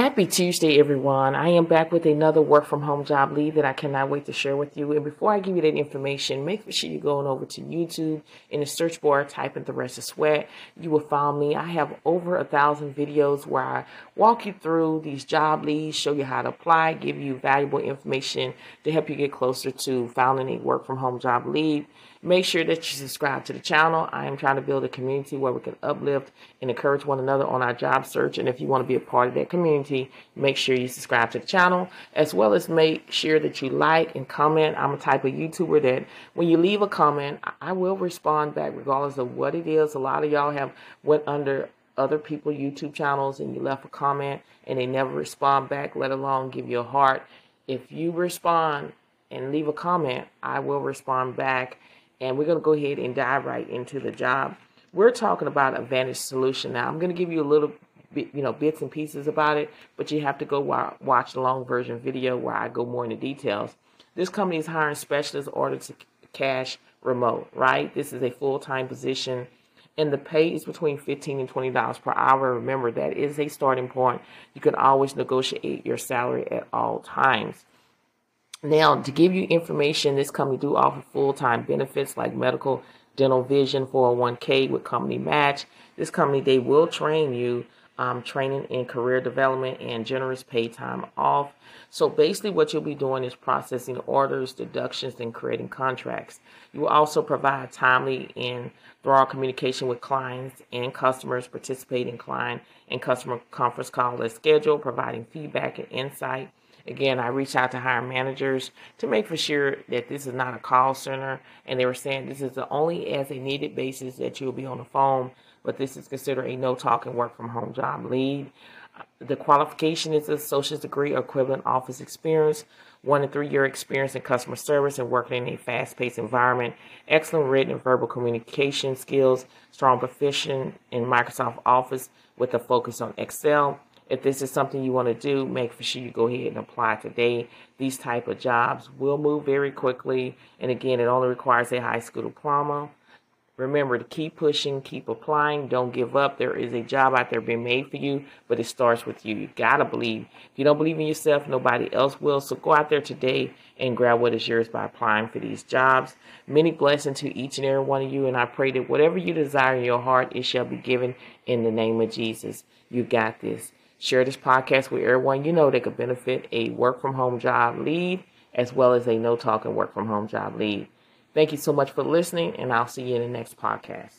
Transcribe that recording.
Happy Tuesday, everyone. I am back with another work from home job lead that I cannot wait to share with you. And before I give you that information, make sure you're going over to YouTube in the search bar, type in Thressa Sweat. You will find me. I have over a thousand videos where I walk you through these job leads, show you how to apply, give you valuable information to help you get closer to finding a work from home job lead. Make sure that you subscribe to the channel. I am trying to build a community where we can uplift and encourage one another on our job search. And if you want to be a part of that community, make sure you subscribe to the channel as well as make sure that you like and comment. I'm a type of YouTuber that when you leave a comment, I will respond back regardless of what it is. A lot of y'all have went under other people YouTube channels and you left a comment and they never respond back, let alone give you a heart. If you respond and leave a comment, I will respond back and we're going to go ahead and dive right into the job. We're talking about Advantage Solution now. I'm going to give you a little you know, bits and pieces about it, but you have to go watch the long version video where I go more into details. This company is hiring specialists order to cash remote, right? This is a full-time position and the pay is between 15 and 20 dollars per hour remember that is a starting point you can always negotiate your salary at all times now, to give you information, this company do offer full-time benefits like medical, dental, vision, 401k with company match. This company, they will train you, um, training in career development and generous pay time off. So basically what you'll be doing is processing orders, deductions, and creating contracts. You will also provide timely and thorough communication with clients and customers, participate in client and customer conference call as scheduled, providing feedback and insight Again, I reached out to hiring managers to make for sure that this is not a call center, and they were saying this is the only as a needed basis that you'll be on the phone, but this is considered a no talk and work from home job lead. The qualification is a associate's degree or equivalent office experience, one to three year experience in customer service and working in a fast paced environment, excellent written and verbal communication skills, strong proficient in Microsoft Office with a focus on Excel, if this is something you want to do, make sure you go ahead and apply today. These type of jobs will move very quickly. And again, it only requires a high school diploma. Remember to keep pushing, keep applying, don't give up. There is a job out there being made for you, but it starts with you. You gotta believe. If you don't believe in yourself, nobody else will. So go out there today and grab what is yours by applying for these jobs. Many blessings to each and every one of you, and I pray that whatever you desire in your heart, it shall be given in the name of Jesus. You got this. Share this podcast with everyone you know that could benefit a work from home job lead as well as a no talk and work from home job lead. Thank you so much for listening, and I'll see you in the next podcast.